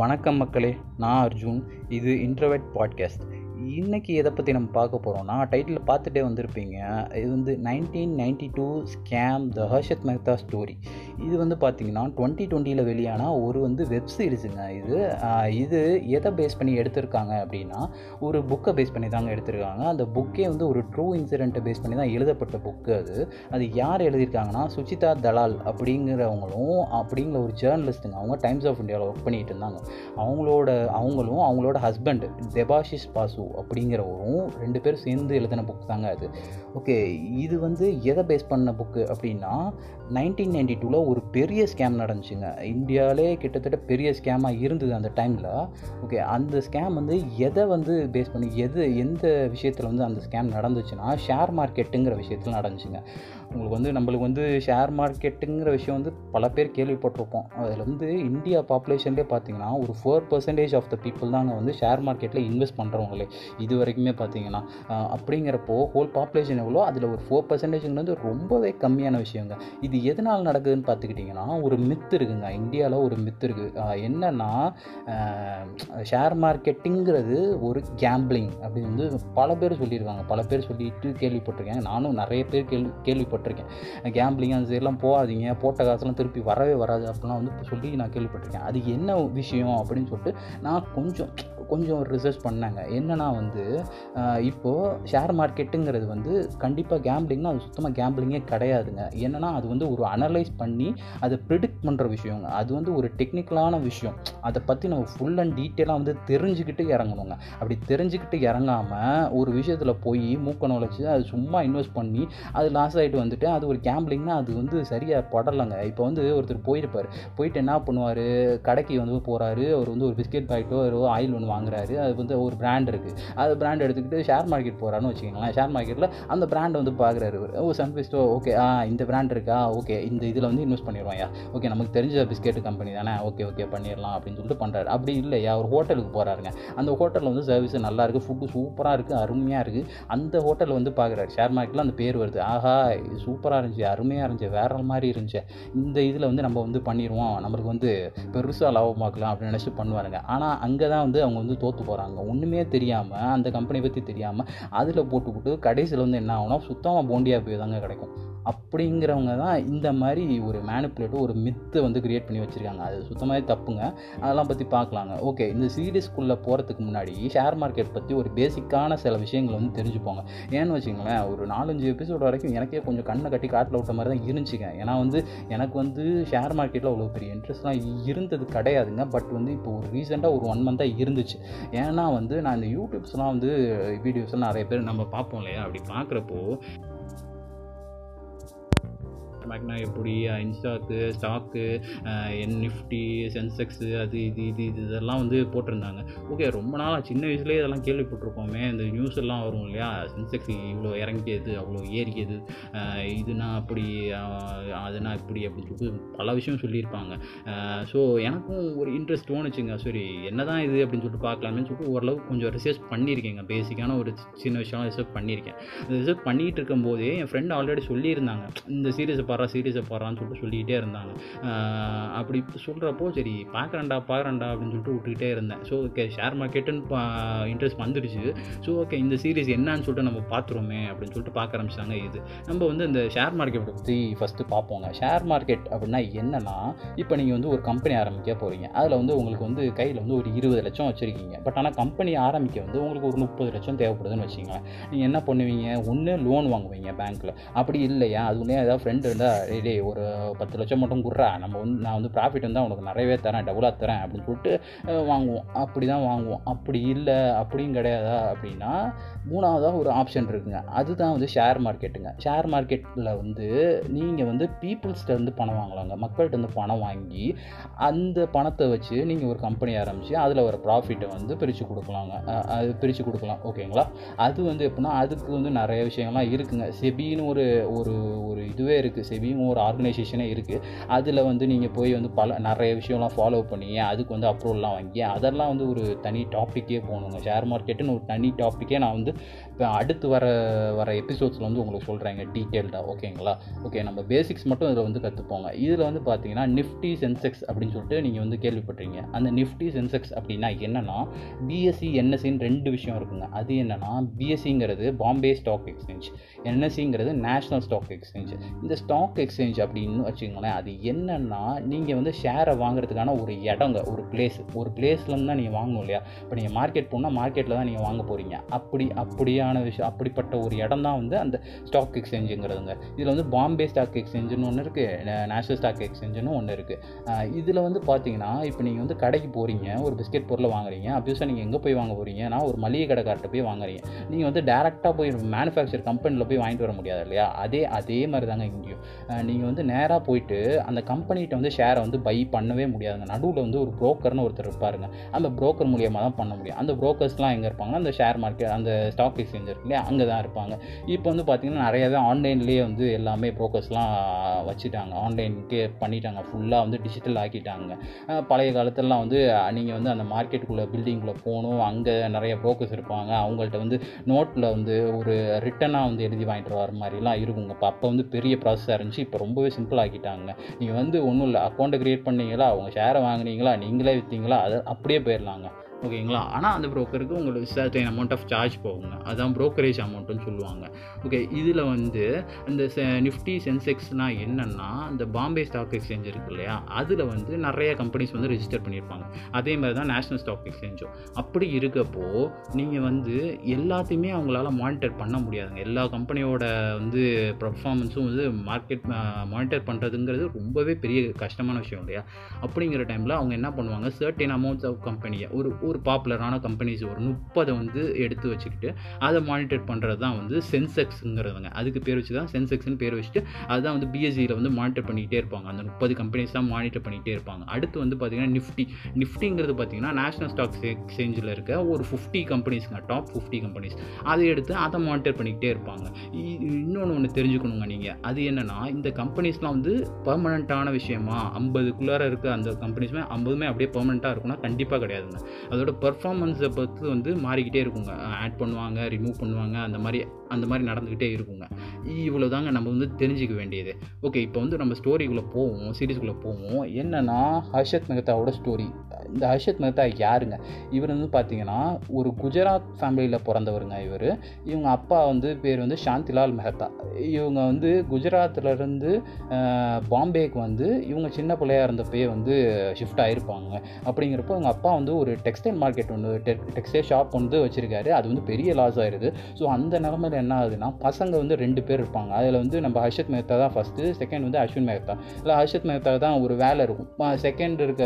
வணக்கம் மக்களே நான் அர்ஜுன். இது இன்ட்ரவெட் பாட்காஸ்ட் இன்றைக்கி எதை பற்றி நம்ம பார்க்க போகிறோம்னா டைட்டில் பார்த்துட்டே வந்திருப்பீங்க. இது வந்து nineteen ninety two scam the Harshad Mehta story இது வந்து பார்த்திங்கன்னா டுவெண்ட்டி டுவெண்ட்டியில் வெளியான ஒரு வந்து வெப் சீரிஸுங்க இது. இது எதை பேஸ் பண்ணி எடுத்திருக்காங்க அப்படின்னா ஒரு புக்கை பேஸ் பண்ணி தாங்க எடுத்திருக்காங்க. அந்த புக்கே வந்து ஒரு ட்ரூ இன்சிடெண்ட்டை பேஸ் பண்ணி தான் எழுதப்பட்ட புக்கு அது. அது யார் எழுதியிருக்காங்கன்னா சுச்சிதா தலால் அப்படிங்கிறவங்களும் அப்படிங்கிற ஒரு ஜேர்னலிஸ்ட்டுங்க அவங்க டைம்ஸ் ஆஃப் இந்தியாவில் ஒர்க் பண்ணிட்டு இருந்தாங்க. அவங்களோட அவங்களும் அவங்களோட ஹஸ்பண்ட் தெபாஷிஷ் பாசு அப்படிங்கிறவரும் ரெண்டு பேரும் சேர்ந்து எழுதின புக் தாங்க அது. ஓகே இது வந்து எதை பேஸ் பண்ண புக்கு அப்படின்னா நைன்டீன் நைன்டி டூவில் ஒரு பெரிய ஸ்கேம் நடந்துச்சுங்க. இந்தியாவிலே கிட்டத்தட்ட பெரிய ஸ்கேமாக இருந்தது அந்த டைமில் ஓகே அந்த ஸ்கேம் வந்து எதை வந்து பேஸ் பண்ணி எது எந்த விஷயத்தில் வந்து அந்த ஸ்கேம் நடந்துச்சுன்னா ஷேர் மார்க்கெட்டுங்கிற விஷயத்தில் நடந்துச்சுங்க. உங்களுக்கு வந்து நம்மளுக்கு வந்து ஷேர் மார்க்கெட்டுங்கிற விஷயம் வந்து பல பேர் கேள்விப்பட்டிருப்போம். அதில் வந்து இந்தியா பாப்புலேஷன்லேயே பார்த்தீங்கன்னா ஒரு four percentage of the people தாங்க வந்து ஷேர் மார்க்கெட்டில் இன்வெஸ்ட் பண்ணுறவங்களே இது வரைக்குமே பார்த்தீங்கன்னா அப்படிங்கிறப்போ ஹோல் பாப்புலேஷன் எவ்வளோ? அதில் ஒரு ஃபோர் பர்சன்டேஜுங்கிறது ரொம்பவே கம்மியான விஷயங்க. இது எதனால் நடக்குதுன்னு பார்த்துக்கிட்டிங்கன்னா ஒரு மித்து இருக்குங்க. இந்தியாவில் ஒரு மித்து இருக்குது என்னென்னா ஷேர் மார்க்கெட்டுங்கிறது ஒரு கேம்பிளிங் அப்படின்னு வந்து பல பேர் சொல்லியிருக்காங்க. பல பேர் சொல்லிட்டு கேள்விப்பட்டிருக்கேன். நானும் நிறைய பேர் கேள்வி கேள்விப்பட்டிருக்கேன். கேம்பிளிங் அந்த சைடெலாம் போகாதீங்க போட்ட காசுலாம் திருப்பி வரவே வராது அப்படிலாம் வந்து சொல்லி நான் கேள்விப்பட்டிருக்கேன். அது என்ன விஷயம் அப்படின்னு சொல்லிட்டு நான் கொஞ்சம் கொஞ்சம் ரிசர்ச் பண்ணாங்க. என்னன்னா வந்து இப்போது ஷேர் மார்க்கெட்டுங்கிறது வந்து கண்டிப்பாக கேம்பிளிங்னா அது சுத்தமாக கேம்பிளிங்கே கிடையாதுங்க. என்னென்னா அது வந்து ஒரு அனலைஸ் பண்ணி அதை ப்ரிடிக்ட் பண்ணுற விஷயங்க. அது வந்து ஒரு டெக்னிக்கலான விஷயம். அதை பற்றி நம்ம ஃபுல் அண்ட் டீட்டெயிலாக வந்து தெரிஞ்சுக்கிட்டு இறங்கணுங்க. அப்படி தெரிஞ்சுக்கிட்டு இறங்காமல் ஒரு விஷயத்தில் போய் மூக்க நுழைச்சி அது சும்மா இன்வெஸ்ட் பண்ணி அது லாஸ் ஆகிட்டு வந்துட்டு அது ஒரு கேம்பிளிங்னா அது வந்து சரியாக படலைங்க. இப்போ வந்து ஒருத்தர் போயிருப்பார். போயிட்டு என்ன பண்ணுவார்? கடைக்கு வந்து போகிறாரு அவர் வந்து ஒரு பிஸ்கெட் பாக்கெட்டோ ஒரு ஆயில் ஒன்று வாங்குறாரு. அது வந்து ஒரு பிராண்ட் இருக்குது அது பிராண்ட் எடுத்துக்கிட்டு ஷேர் மார்க்கெட் போகிறான்னு வச்சுக்கோங்களேன். ஷேர் மார்க்கெட்டில் அந்த பிராண்டை வந்து பார்க்குறாரு ஓ சன்ஃபிஸ்டோ ஓகே ஆ இந்த பிராண்ட் இருக்கா? ஓகே இந்த இதில் வந்து இன்வெஸ்ட் பண்ணிடுவாயா ஓகே நமக்கு தெரிஞ்ச பிஸ்கெட் கம்பெனி தானே. ஓகே ஓகே பண்ணிடலாம் அப்படின்னு சொல்லிட்டு பண்ணுறாரு அப்படி இல்லையா ஒரு ஹோட்டலுக்கு போகிறாருங்க அந்த ஹோட்டலில் வந்து சர்வீஸ் நல்லா இருக்குது ஃபுட்டு சூப்பராக இருக்குது அருமையாக இருக்குது அந்த ஹோட்டலில் வந்து பார்க்குறாரு ஷேர் மார்க்கெட்டில் அந்த பேர் வருது. ஆஹா சூப்பராக இருந்துச்சு. அருமையாக இருந்துச்சு. வேற மாதிரி இருந்துச்சு. இந்த இதில் வந்து நம்ம வந்து பண்ணிடுவோம். நம்மளுக்கு வந்து பெருசாக லாபமாக்கலாம் அப்படின்னு நினச்சி பண்ணுவாருங்க. ஆனால் அங்கே தான் வந்து அவங்க வந்து தோற்று போகிறாங்க ஒன்றுமே தெரியாமல் அந்த கம்பெனி பற்றி தெரியாமல் அதில் போட்டுக்கிட்டு கடைசியில் வந்து என்ன ஆகும்னா சுத்தமாக போண்டியாக போய் தாங்க கிடைக்கும். அப்படிங்கிறவங்க தான் இந்த மாதிரி ஒரு மேனிப்புலேட்டிவ் ஒரு மித்தை வந்து க்ரியேட் பண்ணி வச்சுருக்காங்க. அது சுத்தமாகவே தப்புங்க. அதெல்லாம் பற்றி பார்க்கலாங்க. ஓகே இந்த சீரியஸ்குள்ளே போகிறதுக்கு முன்னாடி ஷேர் மார்க்கெட் பற்றி ஒரு பேசிக்கான சில விஷயங்கள் வந்து தெரிஞ்சுப்போங்க. ஏன்னு வச்சுங்களேன் ஒரு நாலஞ்சு எபிசோட் வரைக்கும் எனக்கே கொஞ்சம் கண்ணை கட்டி காட்டில் விட்ட மாதிரி தான் இருந்துச்சுங்க. ஏன்னா வந்து எனக்கு வந்து ஷேர் மார்க்கெட்டில் அவ்வளோ பெரிய இன்ட்ரெஸ்ட்லாம் இருந்தது கிடையாதுங்க. பட் வந்து இப்போ ஒரு ரீசெண்டாக ஒரு ஒன் மந்த்தாக இருந்துச்சு. ஏன்னா வந்து நான் இந்த யூடியூப்ஸ்லாம் வந்து வீடியோஸ்லாம் நிறைய பேர் நம்ம பார்ப்போம் இல்லையா? அப்படி பார்க்குறப்போ மேக்னா எப்படி இன்ஸ்டாக்கு ஸ்டாக்கு என் நிஃப்டி சென்செக்ஸு அது இது இது இது இதெல்லாம் வந்து போட்டிருந்தாங்க. ஓகே ரொம்ப நாளாக சின்ன வயசுலேயே இதெல்லாம் கேள்விப்பட்டிருப்போமே. இந்த நியூஸ் எல்லாம் வரும் இல்லையா? சென்செக்ஸ் இவ்வளோ இறங்கியது அவ்வளோ ஏறியது. இதுனா அப்படி அதுனா இப்படி அப்படின்னு சொல்லிட்டு பல விஷயம் சொல்லியிருப்பாங்க. ஸோ எனக்கும் ஒரு இன்ட்ரெஸ்ட் தோணுச்சுங்க. சரி என்ன தான் இது அப்படின்னு சொல்லிட்டு பார்க்கலாமே சொல்லிட்டு ஓரளவுக்கு கொஞ்சம் ரிசர்ச் பண்ணியிருக்கேங்க. பேசிக்கான ஒரு சின்ன விஷயம் ரிசர்ச் பண்ணியிருக்கேன். ரிசர்ச் பண்ணிகிட்டு இருக்கும்போதே என் ஃப்ரெண்ட் ஆல்ரெடி சொல்லியிருந்தாங்க. இந்த சீரியஸை பாடுறா சீரியஸை போடுறான்னு சொல்லிட்டு சொல்லிக்கிட்டே இருந்தாங்க. அப்படி சொல்கிறப்போ சரி பார்க்குறேன்டா பார்க்குறேன்டா அப்படின்னு சொல்லிட்டு விட்டுக்கிட்டே இருந்தேன். ஸோ ஓகே ஷேர் மார்க்கெட்டுன்னு இன்ட்ரெஸ்ட் வந்துடுச்சு. ஸோ ஓகே இந்த சீரிஸ் என்னன்னு சொல்லிட்டு நம்ம பார்த்துருமே அப்படின்னு சொல்லிட்டு பார்க்க ஆரம்பிச்சாங்க இது. நம்ம வந்து இந்த ஷேர் மார்க்கெட்டை பற்றி ஃபஸ்ட்டு பார்ப்போங்க ஷேர் மார்க்கெட் அப்படின்னா என்னென்னா இப்போ நீங்கள் வந்து ஒரு கம்பெனி ஆரம்பிக்க போகிறீங்க அதில் வந்து உங்களுக்கு வந்து கையில் வந்து ஒரு இருபது லட்சம் வச்சுருக்கீங்க. பட் ஆனால் கம்பெனி ஆரம்பிக்க வந்து உங்களுக்கு ஒரு முப்பது லட்சம் தேவைப்படுதுன்னு வச்சுக்கோங்களேன். நீங்கள் என்ன பண்ணுவீங்க? ஒன்று லோன் வாங்குவீங்க பேங்க்கில் அப்படி இல்லையா? அது ஒன்றே ஏதாவது ஃப்ரெண்டு இருந்தால் டேய் ஒரு பத்து லட்சம் மட்டும் குடுறா. நம்ம வந்து நான் வந்து ப்ராஃபிட் வந்து அவனுக்கு நிறையவே தரேன் டபுளாக தரேன் அப்படின்னு சொல்லிட்டு வாங்குவோம். அப்படி தான் வாங்குவோம். அப்படி இல்லை அப்படியும் கிடையாதா அப்படின்னா மூணாவதாக ஒரு ஆப்ஷன் இருக்குங்க. அதுதான் வந்து ஷேர் மார்க்கெட்டுங்க ஷேர் மார்க்கெட்டில் வந்து நீங்கள் வந்து பீப்புள்ஸ்கிட்ட இருந்து பணம் வாங்கலாங்க. மக்கள்கிட்ட இருந்து பணம் வாங்கி அந்த பணத்தை வச்சு நீங்கள் ஒரு கம்பெனி ஆரம்பித்து அதில் ஒரு ப்ராஃபிட்டை வந்து பிரித்து கொடுக்கலாங்க. அது பிரித்து கொடுக்கலாம். ஓகேங்களா? அது வந்து எப்படின்னா அதுக்கு வந்து நிறைய விஷயங்கள்லாம் இருக்குங்க. செபின்னு ஒரு ஒரு ஒரு இதுவே இருக்குது செபியும் ஒரு ஆர்கனைசேஷனே இருக்குது அதில் வந்து நீங்கள் போய் வந்து பல நிறைய விஷயம்லாம் ஃபாலோ பண்ணி அதுக்கு வந்து அப்ரூவல்லாம் வாங்கி அதெல்லாம் வந்து ஒரு தனி டாப்பிக்கே போகணுங்க ஷேர் மார்க்கெட்டுன்னு ஒரு தனி டாப்பிக்கே நான் வந்து இப்போ அடுத்து வர வர எபிசோட்ஸில் வந்து உங்களுக்கு சொல்கிறேங்க டீட்டெயில்டாக ஓகேங்களா ஓகே நம்ம பேசிக்ஸ் மட்டும் இதில் வந்து கற்றுப்போங்க இதில் வந்து பார்த்தீங்கன்னா நிஃப்டி சென்செக்ஸ் அப்படின்னு சொல்லிட்டு நீங்கள் வந்து கேள்விப்பட்டிருங்க அந்த நிஃப்டி சென்செக்ஸ் அப்படின்னா என்னென்னா பிஎஸ்சி என்எஸ்சின்னு ரெண்டு விஷயம் இருக்குங்க. அது என்னென்னா பிஎஸ்சிங்கிறது பாம்பே ஸ்டாக் எக்ஸ்சேஞ்ச் என்எஸ்சிங்கிறது நேஷ்னல் ஸ்டாக் எக்ஸ்சேஞ்ச் இந்த ஸ்டாக் எக்ஸ்சேஞ்ச் அப்படின்னு வச்சுக்கோங்களேன் அது என்னென்னா நீங்கள் வந்து ஷேரை வாங்குறதுக்கான ஒரு இடங்க ஒரு பிளேஸ் ஒரு பிளேஸ்லேருந்து தான் நீங்கள் வாங்கணும் இல்லையா? இப்போ நீங்கள் மார்க்கெட் போனால் மார்க்கெட்டில் தான் நீங்கள் வாங்க போகிறீங்க அப்படி முக்கியமான விஷயம். அப்படிப்பட்ட ஒரு இடம் தான் வந்து அந்த ஸ்டாக் எக்ஸ்சேஞ்சுங்கிறதுங்க இதில் வந்து பாம்பே ஸ்டாக் எக்ஸ்சேஞ்சுன்னு ஒன்று இருக்குது நேஷ்னல் ஸ்டாக் எக்ஸ்சேஞ்சுன்னு ஒன்று இருக்குது இதில் வந்து பார்த்தீங்கன்னா இப்போ நீங்கள் வந்து கடைக்கு போகிறீங்க ஒரு பிஸ்கெட் பொருளை வாங்குறீங்க அப்யூஸாக நீங்கள் எங்கே போய் வாங்க போகிறீங்கன்னா ஒரு மளிகை கடைக்கார்ட்ட போய் வாங்குறீங்க. நீங்கள் வந்து டேரெக்டாக போய் மேனுஃபேக்சர் கம்பெனியில் போய் வாங்கிட்டு வர முடியாது இல்லையா? அதே அதே மாதிரி தாங்க இங்கேயும் நீங்கள் வந்து நேராக போயிட்டு அந்த கம்பெனிகிட்ட வந்து ஷேரை வந்து பை பண்ணவே முடியாதுங்க. நடுவில் வந்து ஒரு புரோக்கர்னு ஒருத்தர் இருப்பாருங்க. அந்த புரோக்கர் மூலியமாக தான் பண்ண முடியும். அந்த புரோக்கர்ஸ்லாம் எங்கே இருப்பாங்கன்னா அந்த ஷேர் மார்க்கெட் அந்த ஸ்டாக் எக்ஸ்சேஞ்ச் இருக்கு இல்லையா அங்கே தான் இருப்பாங்க. இப்போ வந்து பார்த்திங்கன்னா நிறையாவே ஆன்லைன்லேயே வந்து எல்லாமே ப்ரோக்கர்ஸ்லாம் வச்சுட்டாங்க. ஆன்லைனுக்கே பண்ணிட்டாங்க. ஃபுல்லாக வந்து டிஜிட்டல் ஆக்கிட்டாங்க. பழைய காலத்துலலாம் வந்து நீங்கள் வந்து அந்த மார்க்கெட்டுக்குள்ளே பில்டிங்குள்ளே போகணும் அங்கே நிறைய ப்ரோக்கர்ஸ் இருப்பாங்க. அவங்கள்ட்ட வந்து நோட்டில் வந்து ஒரு ரிட்டனாக வந்து எழுதி வாங்கிட்டு வர மாதிரிலாம் இருக்குங்க. இப்போ அப்போ வந்து பெரிய ப்ராசஸாக இருந்துச்சு. இப்போ ரொம்பவே சிம்பிள் ஆக்கிட்டாங்க. நீங்கள் வந்து ஒன்றும் இல்லை. அக்கௌண்ட்டை க்ரியேட் பண்ணீங்களா? அவங்க ஷேரை வாங்கினீங்களா? நீங்களே விற்றீங்களா அதை அப்படியே போயிடலாங்க ஓகேங்களா? ஆனால் அந்த ப்ரோக்கருக்கு உங்களுக்கு சர்டைன் அமௌண்ட் ஆஃப் சார்ஜ் போகுங்க. அதுதான் ப்ரோக்கரேஜ் அமௌண்ட்டுன்னு சொல்லுவாங்க. ஓகே இதில் வந்து இந்த நிஃப்டி சென்செக்ஸ்னால் என்னென்னா இந்த பாம்பே ஸ்டாக் எக்ஸ்சேஞ்ச் இருக்கு இல்லையா? அதில் வந்து நிறைய கம்பெனிஸ் வந்து ரிஜிஸ்டர் பண்ணியிருப்பாங்க. அதே மாதிரி தான் நேஷ்னல் ஸ்டாக் எக்ஸ்சேஞ்சும் அப்படி இருக்கப்போ நீங்கள் வந்து எல்லாத்தையுமே அவங்களால மானிட்டர் பண்ண முடியாதுங்க. எல்லா கம்பெனியோட வந்து பர்ஃபார்மன்ஸும் வந்து மார்க்கெட் மானிட்டர் பண்ணுறதுங்கிறது ரொம்பவே பெரிய கஷ்டமான விஷயம் இல்லையா? அப்படிங்கிற டைமில் அவங்க என்ன பண்ணுவாங்க? சர்டைன் அமௌண்ட்ஸ் ஆஃப் கம்பெனியை ஒரு ஒரு பாப்புலரான கம்பெனிஸ் ஒரு முப்பதை வந்து எடுத்து வச்சுக்கிட்டு அதை மானிட்டர் பண்ணுறது தான் வந்து சென்செக்ஸுங்கிறதுங்க. அதுக்கு பேர் வச்சு தான் சென்செக்ஸ்னு பேர் வச்சுட்டு அதுதான் வந்து பிஎஸ்சியில் வந்து மானிட்டர் பண்ணிகிட்டே இருப்பாங்க. அந்த முப்பது கம்பெனிஸ் தான் மானிட்டர் பண்ணிகிட்டே இருப்பாங்க. அடுத்து வந்து பார்த்திங்கன்னா நிஃப்டி. நிஃப்டிங்கிறது பார்த்திங்கன்னா நேஷனல் ஸ்டாக் எக்ஸ்சேஞ்சில் இருக்க ஒரு ஃபிஃப்டி கம்பெனிஸுங்க. Top fifty companies. அதை எடுத்து அதை மானிட்டர் பண்ணிக்கிட்டே இருப்பாங்க. இன்னொன்று ஒன்று தெரிஞ்சுக்கணுங்க நீங்கள் அது என்னென்னா இந்த கம்பெனிஸ்லாம் வந்து பர்மனண்ட்டான விஷயமா ஐம்பதுக்குள்ளார இருக்க அந்த கம்பெனிஸுமே ஐம்பதுமே அப்படியே பர்மனெண்ட்டாக இருக்குன்னா கண்டிப்பாக கிடையாதுங்க. அது அதோட பர்ஃபார்மன்ஸை பொறுத்து வந்து மாறிக்கிட்டே இருக்குங்க. ஆட் பண்ணுவாங்க ரிமூவ் பண்ணுவாங்க அந்த மாதிரி அந்த மாதிரி நடந்துக்கிட்டே இருக்குங்க. இவ்வளோ தாங்க நம்ம வந்து தெரிஞ்சிக்க வேண்டியது. ஓகே இப்போ வந்து நம்ம ஸ்டோரிக்குள்ளே போவோம் சீரீஸ்குள்ளே போவோம். என்னென்னா ஹர்ஷத் மெஹ்தாவோட ஸ்டோரி இந்த ஹர்ஷத் மெஹ்தா யாருங்க? இவர் வந்து பார்த்தீங்கன்னா ஒரு குஜராத் ஃபேமிலியில் பிறந்தவருங்க இவர். இவங்க அப்பா வந்து பேர் வந்து சாந்திலால் மெஹ்தா. இவங்க வந்து குஜராத்லேருந்து பாம்பேக்கு வந்து இவங்க சின்ன பிள்ளையாக இருந்தப்பயே வந்து ஷிஃப்ட் ஆகிருப்பாங்க அப்படிங்கிறப்போ இவங்க அப்பா வந்து ஒரு டெக்ஸ்டைல் மார்க்கெட் ஒன்று டெக்ஸ்டைல் ஷாப் வந்து வச்சுருக்காரு. அது வந்து பெரிய லாஸ் ஆயிடுது ஸோ அந்த நிலமையில என்ன ஆகுதுன்னா பசங்க வந்து ரெண்டு பேர் இருப்பாங்க. அதில் வந்து நம்ம ஹர்ஷத் மேத்தா தான் ஃபஸ்ட்டு செகண்ட் வந்து அஸ்வின் மேத்தா. இல்லை ஹர்ஷத் மேத்தா தான் ஒரு வேலை இருக்கும். செகண்ட் இருக்க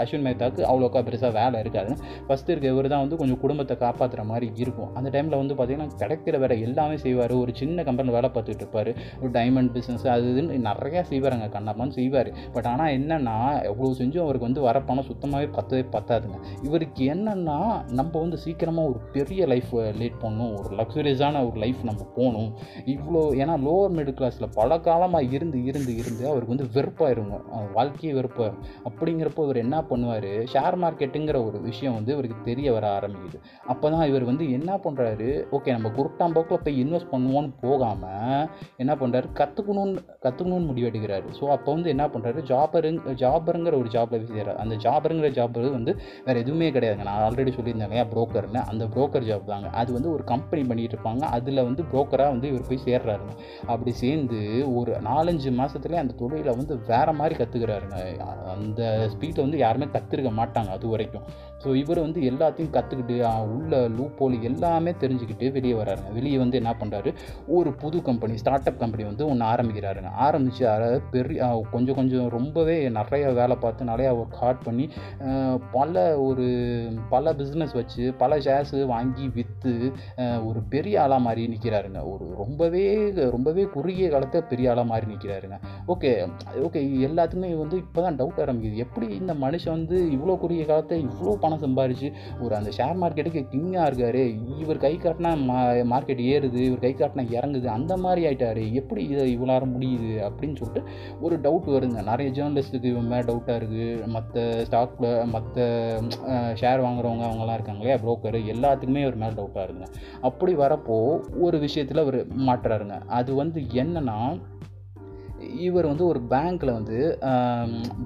அஸ்வின் மேத்தாவுக்கு அவ்வளோக்கா பெருசாக வேலை இருக்காது. ஃபஸ்ட்டு இருக்க இவர் தான் வந்து கொஞ்சம் குடும்பத்தை காப்பாற்றுற மாதிரி இருக்கும். அந்த டைமில் வந்து பார்த்திங்கன்னா கிடைக்கிற வேலை எல்லாமே செய்வார். ஒரு சின்ன கம்பெனியில் வேலை பார்த்துட்டு இருப்பார். ஒரு டைமண்ட் பிஸ்னஸ் அது இதுன்னு நிறையா செய்வாருங்க கண்ணாப்பான்னு செய்வார். பட் ஆனால் என்னென்னா எவ்வளோ செஞ்சும் அவருக்கு வந்து வர பணம் சுத்தமாகவே பத்தவே பத்தாதுங்க. இவருக்கு என்னென்னா நம்ம வந்து சீக்கிரமாக ஒரு பெரிய லைஃப் லீட் பண்ணணும். ஒரு லக்ஸுரியஸான ஒரு லைஃப் நம்ம போகணும். இவ்வளோ ஏன்னா லோவர் மிடில் கிளாஸில் பல காலமாக இருந்து இருந்து இருந்து அவருக்கு வந்து வெறுப்பாயிருங்க வாழ்க்கையே வெறுப்பாயிரும். அப்படிங்கிறப்போ இவர் என்ன பண்ணுவார்? ஷேர் மார்க்கெட்டுங்கிற ஒரு விஷயம் வந்து இவருக்கு தெரிய வர ஆரம்பிக்குது. அப்போ தான் இவர் வந்து என்ன பண்ணுறாரு ஓகே நம்ம குருட்டாம்போக்கில் போய் இன்வெஸ்ட் பண்ணுவோன்னு போகாமல் என்ன பண்ணுறாரு கற்றுக்கணும்னு கற்றுக்கணும்னு முடிவெடுக்கிறாரு. ஸோ அப்போ வந்து என்ன பண்ணுறாரு ஜாபருங் ஜாபருங்கிற ஒரு ஜாப்பில் செய்கிறார் அந்த ஜாபருங்கிற ஜாப் வந்து வேறு எதுவுமே கிடையாதுங்க. நான் ஆல்ரெடி சொல்லியிருந்தேன் இல்லையா? ப்ரோக்கர்னு அந்த ப்ரோக்கர் ஜாப் தாங்க. அது வந்து ஒரு கம்பெனி பண்ணிகிட்டு இருப்பாங்க. அது அதில் வந்து புரோக்கராக வந்து இவர் போய் சேர்றாருங்க. அப்படி சேர்ந்து ஒரு நாலஞ்சு மாதத்துலேயே அந்த தொழிலை வந்து வேறு மாதிரி கற்றுக்கிறாருங்க அந்த ஸ்பீட்டை வந்து யாருமே கற்றுருக்க மாட்டாங்க அது வரைக்கும். ஸோ இவர் வந்து எல்லாத்தையும் கற்றுக்கிட்டு உள்ள லூப்போல் எல்லாமே தெரிஞ்சுக்கிட்டு வெளியே வராருங்க வெளியே வந்து என்ன பண்ணுறாரு ஒரு புது கம்பெனி ஸ்டார்ட் அப் கம்பெனி வந்து ஒன்று ஆரம்பிக்கிறாருங்க. ஆரம்பித்து அதாவது பெரிய கொஞ்சம் கொஞ்சம் ரொம்பவே நிறைய வேலை பார்த்து நிறையா ஒர்க் ஹார்ட் பண்ணி பல ஒரு பல பிஸ்னஸ் வச்சு பல ஷேர்ஸு வாங்கி விற்று ஒரு பெரிய ஆளாக மாதிரி நிற்கிறாருங்க ஒரு ரொம்பவே ரொம்பவே குறுகிய காலத்தை பெரிய ஆளாக மாதிரி நிற்கிறாருங்க ஓகே ஓகே எல்லாத்துக்குமே வந்து இப்போ தான் டவுட் ஆரம்பிக்குது. எப்படி இந்த மனுஷன் வந்து இவ்வளோ குறுகிய காலத்தை இவ்வளோ பணம் சம்பாரிச்சு ஒரு அந்த ஷேர் மார்க்கெட்டுக்கு கிங்காக இருக்காரு. இவர் கை காட்டினா மா மார்க்கெட் ஏறுது இவர் கை காட்டினா இறங்குது. அந்த மாதிரி ஆயிட்டாரு. எப்படி இதை இவ்வளோ முடியுது அப்படின்னு சொல்லிட்டு ஒரு டவுட் வருங்க. நிறைய ஜேர்னலிஸ்ட்டுக்கு இவன் மேலே டவுட்டாக இருக்குது மற்ற ஸ்டாக்கில் மற்ற ஷேர் வாங்குறவங்க அவங்களாம் இருக்காங்க இல்லையா? புரோக்கர் எல்லாத்துக்குமே ஒரு மேலே டவுட்டாக இருக்குங்க. அப்படி வரப்போ ஒரு விஷயத்தில் அவர் மாற்றாருங்க அது வந்து என்னன்னா இவர் வந்து ஒரு பேங்க்கில் வந்து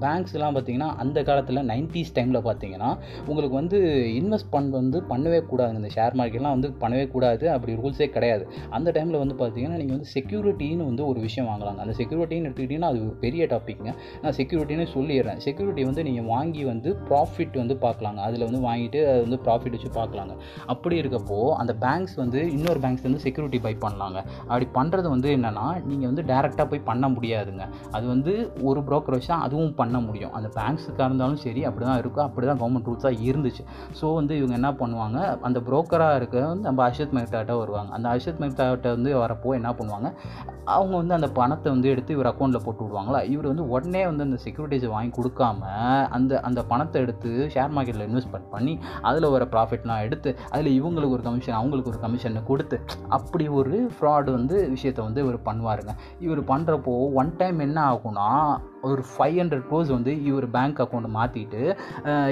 பேங்க்ஸ்லாம் பார்த்தீங்கன்னா அந்த காலத்தில் நைன்டிஸ் டைமில் பார்த்தீங்கன்னா உங்களுக்கு வந்து இன்வெஸ்ட் பண்ண வந்து பண்ணவே கூடாது. இந்த ஷேர் மார்க்கெட்லாம் வந்து பண்ணவே கூடாது. அப்படி ரூல்ஸே கிடையாது. அந்த டைமில் வந்து பார்த்தீங்கன்னா நீங்கள் வந்து செக்யூரிட்டின்னு வந்து ஒரு விஷயம் வாங்கலாங்க. அந்த செக்யூரிட்டின்னு எடுத்துக்கிட்டிங்கன்னா அது ஒரு பெரிய டாப்பிக்ங்க நான் செக்யூரிட்டின்னு சொல்லிடுறேன். செக்யூரிட்டி வந்து நீங்கள் வாங்கி வந்து ப்ராஃபிட் வந்து பார்க்கலாங்க அதில் வந்து வாங்கிட்டு அது வந்து ப்ராஃபிட் வச்சு பார்க்கலாங்க அப்படி இருக்கப்போ அந்த பேங்க்ஸ் வந்து இன்னொரு பேங்க்ஸ் வந்து செக்யூரிட்டி பை பண்ணலாங்க. அப்படி பண்ணுறது வந்து என்னென்னா நீங்கள் வந்து டேரெக்டாக போய் பண்ண முடியாதுங்க அது வந்து ஒரு ப்ரோக்கர் வச்சு தான் அதுவும் பண்ண முடியும். அந்த பேங்க்ஸுக்காக இருந்தாலும் சரி அப்படி தான் இருக்கும் அப்படி தான் கவர்மெண்ட் ரூல்ஸாக இருந்துச்சு. ஸோ வந்து இவங்க என்ன பண்ணுவாங்க? அந்த ப்ரோக்கராக இருக்க வந்து நம்ம அஷத் மெஹ்தாட்ட வருவாங்க. அந்த அஷத் மெஹ்தாட்ட வந்து வரப்போ என்ன பண்ணுவாங்க? அவங்க வந்து அந்த பணத்தை வந்து எடுத்து இவர் அக்கௌண்ட்டில் போட்டு விடுவாங்களா? இவர் வந்து உடனே வந்து அந்த செக்யூரிட்டிஸை வாங்கி கொடுக்காம அந்த அந்த பணத்தை எடுத்து ஷேர் மார்க்கெட்டில் இன்வெஸ்ட்மெண்ட் பண்ணி அதில் வர ப்ராஃபிட்லாம் எடுத்து அதில் இவங்களுக்கு ஒரு கமிஷன் அவங்களுக்கு ஒரு கமிஷனை கொடுத்து அப்படி ஒரு ஃப்ராடு வந்து விஷயத்தை வந்து இவர் பண்ணுவாருங்க. இவர் பண்ணுறப்போ ஒன் டைம் என்ன ஆகும்னா ஒரு ஃபைவ் ஹண்ட்ரட் க்ரோஸ் வந்து இவர் பேங்க் அக்கௌண்ட் மாற்றிட்டு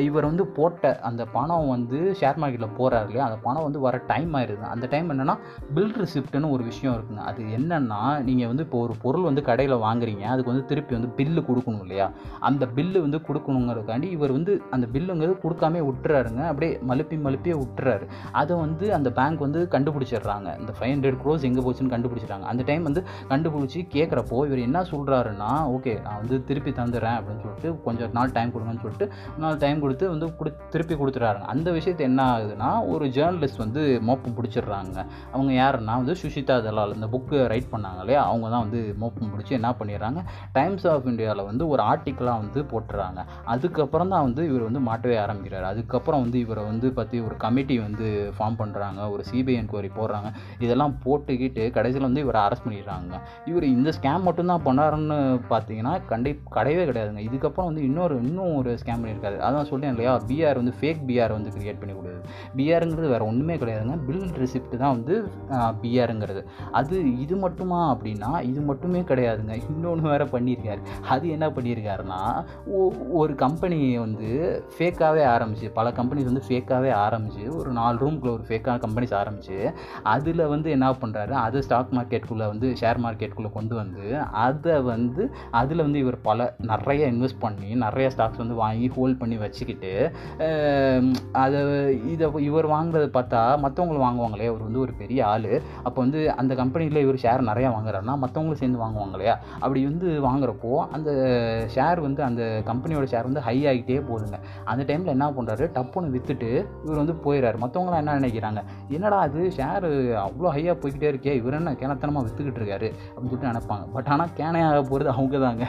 இவர் வந்து போட்ட அந்த பணம் வந்து ஷேர் மார்க்கெட்டில் போகிறாரு இல்லையா? அந்த பணம் வந்து வர டைம் ஆயிடுது அந்த டைம் என்னென்னா பில் ரிசிப்ட்னு ஒரு விஷயம் இருக்குங்க. அது என்னென்னா நீங்கள் வந்து இப்போ ஒரு பொருள் வந்து கடையில் வாங்குறீங்க. அதுக்கு வந்து திருப்பி வந்து பில்லு கொடுக்கணும் இல்லையா? அந்த பில்லு வந்து கொடுக்கணுங்கிறதுக்காண்டி இவர் வந்து அந்த பில்லுங்கிறது கொடுக்காம விட்டுறாருங்க. அப்படியே மலுப்பி மலுப்பியே விட்டுறாரு. அதை வந்து அந்த பேங்க் வந்து கண்டுபிடிச்சிடுறாங்க. இந்த ஃபைவ் ஹண்ட்ரட் க்ரோஸ் எங்கே போச்சுன்னு கண்டுபிடிச்சிடுறாங்க. அந்த டைம் வந்து கண்டுபிடிச்சி கேட்குறப்போ இவர் என்ன சொல்கிறாருன்னா ஓகே நான் வந்து திருப்பி தந்துடுறேன் அப்படின்னு சொல்லிட்டு கொஞ்சம் நாள் டைம் கொடுங்கன்னு சொல்லிட்டு நாள் டைம் கொடுத்து வந்து கொடு திருப்பி கொடுத்துட்றாங்க அந்த விஷயத்து என்ன ஆகுதுன்னா ஒரு ஜேர்னலிஸ்ட் வந்து மோப்பம் பிடிச்சிடுறாங்க. அவங்க யாருன்னா வந்து சுஷிதா தலால் இந்த புக்கு ரைட் பண்ணாங்க இல்லையா? அவங்க தான் வந்து மோப்பம் பிடிச்சி என்ன பண்ணிடுறாங்க? டைம்ஸ் ஆஃப் இந்தியாவில் வந்து ஒரு ஆர்டிக்கலாக வந்து போட்டுறாங்க. அதுக்கப்புறம் தான் வந்து இவர் வந்து மாட்டவே ஆரம்பிக்கிறார். அதுக்கப்புறம் வந்து இவரை வந்து பற்றி ஒரு கமிட்டி வந்து ஃபார்ம் பண்ணுறாங்க ஒரு சிபிஐ என்கொயரி போடுறாங்க. இதெல்லாம் போட்டுக்கிட்டு கடைசியில் வந்து இவரை அரெஸ்ட் பண்ணிடுறாங்க. இவர் இந்த ஸ்கேம் மட்டும்தான் பண்ணாருன்னு பார்த்தீங்கன்னா கண்டி கிடையவே கிடையாதுங்க. இதுக்கப்புறம் வந்து இன்னொரு இன்னும் ஒரு ஸ்கேம் பண்ணியிருக்காரு. அதான் சொல்லிட்டேன் இல்லையா? பிஆர் வந்து ஃபேக் பிஆர் வந்து கிரியேட் பண்ணி கொடுக்குது. பிஆருங்கிறது வேறு ஒன்றுமே கிடையாதுங்க. பில் ரிசிப்ட் தான் வந்து பிஆருங்கிறது அது இது மட்டுமா அப்படின்னா இது மட்டுமே கிடையாதுங்க. இன்னொன்று வேறு பண்ணியிருக்காரு. அது என்ன பண்ணியிருக்காருன்னா ஒரு கம்பெனி வந்து ஃபேக்காகவே ஆரம்பிச்சு பல கம்பெனிஸ் வந்து ஃபேக்காகவே ஆரம்பிச்சு ஒரு நாலு ரூம்குள்ளே ஒரு ஃபேக்கான கம்பெனிஸ் ஆரம்பிச்சு அதில் வந்து என்ன பண்ணுறாரு அதை ஸ்டாக் மார்க்கெட்டுக்குள்ளே வந்து ஷேர் மார்க்கெட்டுக்குள்ளே கொண்டு வந்து அதை வந்து அதில் வந்து இவர் பல நிறைய இன்வெஸ்ட் பண்ணி நிறைய ஸ்டாக்ஸ் வந்து வாங்கி ஹோல்ட் பண்ணி வச்சுக்கிட்டு அதை இதை இவர் வாங்குறத பார்த்தா மற்றவங்களும் வாங்குவாங்களே அவர் வந்து ஒரு பெரிய ஆள். அப்போ வந்து அந்த கம்பெனியில் இவர் ஷேர் நிறையா வாங்குறாருன்னா மற்றவங்களும் சேர்ந்து வாங்குவாங்க இல்லையா அப்படி வந்து வாங்குறப்போ அந்த ஷேர் வந்து அந்த கம்பெனியோட ஷேர் வந்து ஹை ஆகிட்டே போகுதுங்க. அந்த டைமில் என்ன பண்ணுறாரு டப்புன்னு விற்றுட்டு இவர் வந்து போயிடுறாரு மற்றவங்களாம் என்ன நினைக்கிறாங்க? என்னடா அது ஷேர் அவ்வளோ ஹையாக போய்கிட்டே இருக்கே இவர் என்ன கேனத்தனமாக விற்றுக்கிட்டு இருக்காரு? அப்படின்னு சொல்லிட்டு நினைப்பாங்க. பட் ஆனால் கேனையாக போகிறது அவங்க தாங்க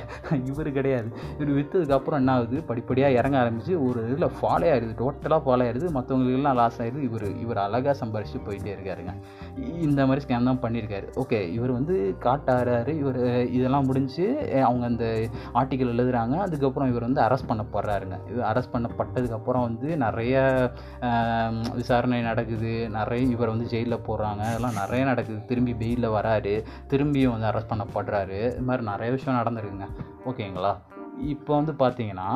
இவர் கிடையாது. இவர் விற்றதுக்கப்புறம் என்ன ஆகுது படிப்படியாக இறங்க ஆரம்பிச்சு ஒரு இதில் ஃபாலோ ஆயிடுது டோட்டலாக ஃபாலோ ஆயிடுது மற்றவங்களுக்கெல்லாம் லாஸ் ஆயிடுது இவர் இவர் அழகாக சம்பாரிச்சு போயிட்டே இருக்காருங்க. இந்த மாதிரி ஸ்கேம் தான் பண்ணியிருக்காரு. ஓகே இவர் வந்து காட்டாராரு இவர் இதெல்லாம் முடிஞ்சு அவங்க அந்த ஆர்டிக்கல் எழுதுகிறாங்க அதுக்கப்புறம் இவர் வந்து அரெஸ்ட் பண்ணப்படுறாருங்க. இது அரெஸ்ட் பண்ணப்பட்டதுக்கப்புறம் வந்து நிறைய விசாரணை நடக்குது. நிறைய இவர் வந்து ஜெயிலில் போடுறாங்க. அதெல்லாம் நிறைய நடக்குது. திரும்பி வெயிலில் வராரு. திரும்பியும் வந்து அரெஸ்ட் பண்ணப்படுறாரு. இது மாதிரி நிறைய விஷயம் நடந்திருக்குங்க. ஓகேங்களா? இப்போ வந்து பார்த்தீங்கன்னா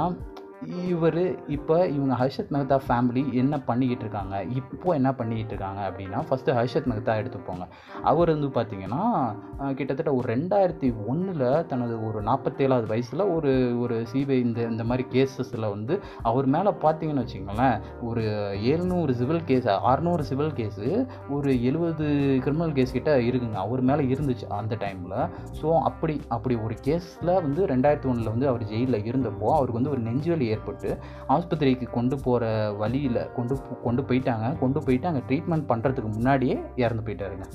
இவர் இப்போ இவங்க ஹர்ஷத் மெஹ்தா ஃபேமிலி என்ன பண்ணிக்கிட்டு இருக்காங்க? இப்போ என்ன பண்ணிக்கிட்டு இருக்காங்க அப்படின்னா ஃபஸ்ட்டு ஹர்ஷத் மெஹ்தா எடுத்துப்போங்க அவர் வந்து பார்த்திங்கன்னா கிட்டத்தட்ட ஒரு ரெண்டாயிரத்தி ஒன்றில் தனது ஒரு நாற்பத்தேழாவது வயசில் ஒரு ஒரு சிபிஐ இந்த இந்த மாதிரி கேசஸில் வந்து அவர் மேலே பார்த்தீங்கன்னு வச்சுங்களேன் ஒரு எழுநூறு சிவில் கேஸ் அறநூறு சிவில் கேஸு ஒரு எழுபது கிரிமினல் கேஸ் கிட்ட இருக்குங்க. அவர் மேலே இருந்துச்சு அந்த டைமில் ஸோ அப்படி அப்படி ஒரு கேஸில் வந்து ரெண்டாயிரத்தி ஒன்றில் வந்து அவர் ஜெயிலில் இருந்தப்போ அவருக்கு வந்து ஒரு நெஞ்சுவலி ஏற்பட்டு ஆஸ்பத்திரிக்கு கொண்டு போகிற வழியில் கொண்டு கொண்டு போயிட்டாங்க. கொண்டு போயிட்டு அங்கே ட்ரீட்மெண்ட் பண்ணுறதுக்கு முன்னாடியே இறந்து போயிட்டாருங்க.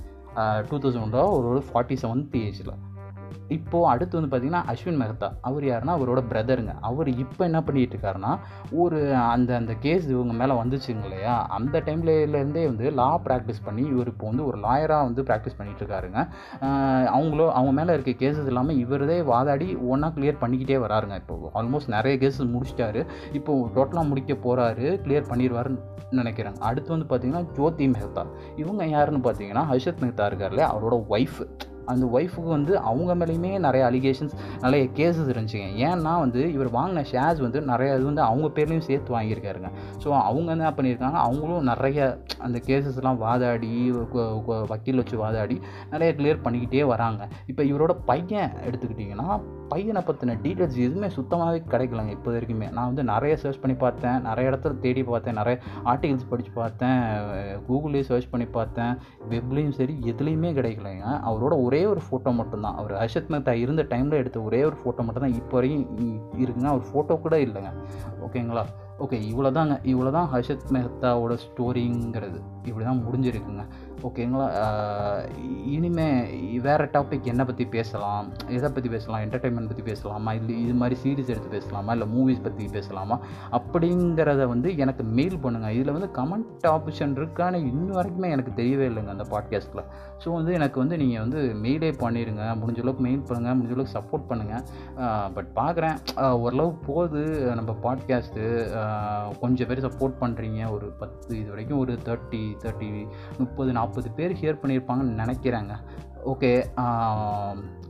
டூ தௌசண்ட் ஒரு ஃபார்ட்டி செவன்த் ஏஜில் இப்போது அடுத்து வந்து பார்த்திங்கன்னா அஸ்வின் மெஹ்தா. அவர் யாருன்னா அவரோட பிரதருங்க அவர் இப்போ என்ன பண்ணிகிட்டு இருக்காருன்னா ஒரு அந்த அந்த கேஸ் இவங்க மேலே வந்துச்சுங்க இல்லையா? அந்த டைம்லேருந்தே வந்து லா ப்ராக்டிஸ் பண்ணி இவர் இப்போ வந்து ஒரு லாயராக வந்து ப்ராக்டிஸ் பண்ணிகிட்டு இருக்காருங்க அவங்களோ அவங்க மேலே இருக்க கேஸஸ் இல்லாமல் இவரதே வாதாடி ஒன்றா கிளியர் பண்ணிக்கிட்டே வராருங்க. இப்போ ஆல்மோஸ்ட் நிறைய கேஸஸ் முடிச்சிட்டாரு. இப்போது டோட்டலாக முடிக்க போகிறாரு கிளியர் பண்ணிடுவாருன்னு நினைக்கிறேன் அடுத்து வந்து பார்த்திங்கன்னா ஜோதி மெஹ்தா. இவங்க யாருன்னு பார்த்தீங்கன்னா ஹர்ஷத் மெஹ்தா இருக்கார்ல அவரோட ஒய்ஃப் அந்த ஒய்ஃபுக்கு வந்து அவங்க மேலேயுமே நிறைய அலிகேஷன்ஸ் நிறைய கேசஸ் இருந்துச்சுங்க. ஏன்னா வந்து இவர் வாங்கின ஷேர்ஸ் வந்து நிறைய இது வந்து அவங்க பேர்லேயும் சேர்த்து வாங்கியிருக்காருங்க. ஸோ அவங்க என்ன பண்ணியிருக்காங்க? அவங்களும் நிறைய அந்த கேசஸ்லாம் வாதாடி வக்கீல் வச்சு வாதாடி நிறைய கிளியர் பண்ணிக்கிட்டே வராங்க. இப்போ இவரோட பையன் எடுத்துக்கிட்டிங்கன்னா பையனை பற்றின டீட்டெயில்ஸ் எதுவுமே சுத்தமாகவே கிடைக்கலங்க இப்போ வரைக்குமே. நான் வந்து நிறைய சர்ச் பண்ணி பார்த்தேன். நிறைய இடத்துல தேடி பார்த்தேன். நிறைய ஆர்டிகல்ஸ் படித்து பார்த்தேன். கூகுள்லேயும் சர்ச் பண்ணி பார்த்தேன். வெப்லேயும் சரி எதுலேயுமே கிடைக்கலங்க. அவரோட ஒரே ஒரு ஃபோட்டோ மட்டும்தான். அவர் ஹர்ஷத் மேத்தா இருந்த டைமில் எடுத்த ஒரே ஒரு ஃபோட்டோ மட்டும்தான் இப்போ வரைக்கும் இருக்குங்க. அவர் ஃபோட்டோ கூட இல்லைங்க. ஓகேங்களா ஓகே இவ்வளோ தாங்க இவ்வளோ தான் ஹர்ஷத் மெஹ்தாவோட ஸ்டோரிங்கிறது இப்படி தான் முடிஞ்சிருக்குங்க. ஓகேங்களா இனிமே வேறு டாபிக் என்ன பற்றி பேசலாம்? எதை பற்றி பேசலாம்? என்டர்டெயின்மெண்ட் பற்றி பேசலாமா? இல்லை இது மாதிரி சீரிஸ் எடுத்து பேசலாமா? இல்லை மூவிஸ் பற்றி பேசலாமா? அப்படிங்கிறத வந்து எனக்கு மெயில் பண்ணுங்கள் இதில் வந்து கமெண்ட் ஆப்ஷன் இருக்கான்னு இன்ன வரைக்குமே எனக்கு தெரியவே இல்லைங்க அந்த பாட்காஸ்ட்டில் ஸோ வந்து எனக்கு வந்து நீங்கள் வந்து மெயிலே பண்ணிடுங்க முடிஞ்ச அளவுக்கு மெயில் பண்ணுங்கள் முடிஞ்ச அளவுக்கு சப்போர்ட் பண்ணுங்கள் பட் பார்க்குறேன் ஓரளவு போகுது. நம்ம பாட்காஸ்ட்டு கொஞ்சம் பேர் சப்போர்ட் பண்ணுறீங்க ஒரு பத்து இது வரைக்கும் ஒரு தேர்ட்டி தேர்ட்டி முப்பது நாற்பது பேர் ஹியர் பண்ணியிருப்பாங்கன்னு நினைக்கிறேங்க. ஓகே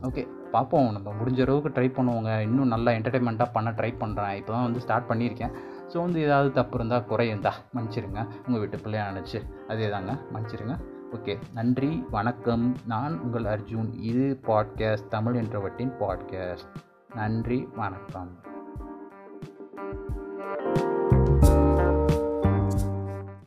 ஓகே பார்ப்போம். நம்ம முடிஞ்ச அளவுக்கு ட்ரை பண்ணுவோங்க. இன்னும் நல்லா என்டர்டைன்மெண்ட்டாக பண்ண ட்ரை பண்ணுறேன் இப்போ தான் வந்து ஸ்டார்ட் பண்ணியிருக்கேன். ஸோ வந்து ஏதாவது தப்பு இருந்தால் குறையுந்தா மன்னிச்சிருங்க. உங்கள் வீட்டு பிள்ளைய நினச்சி அதே தாங்க மன்னிச்சிருங்க. ஓகே நன்றி வணக்கம். நான் உங்கள் அர்ஜுன். இது பாட்காஸ்ட் தமிழ் என்றவற்றின் பாட்காஸ்ட் நன்றி வணக்கம்.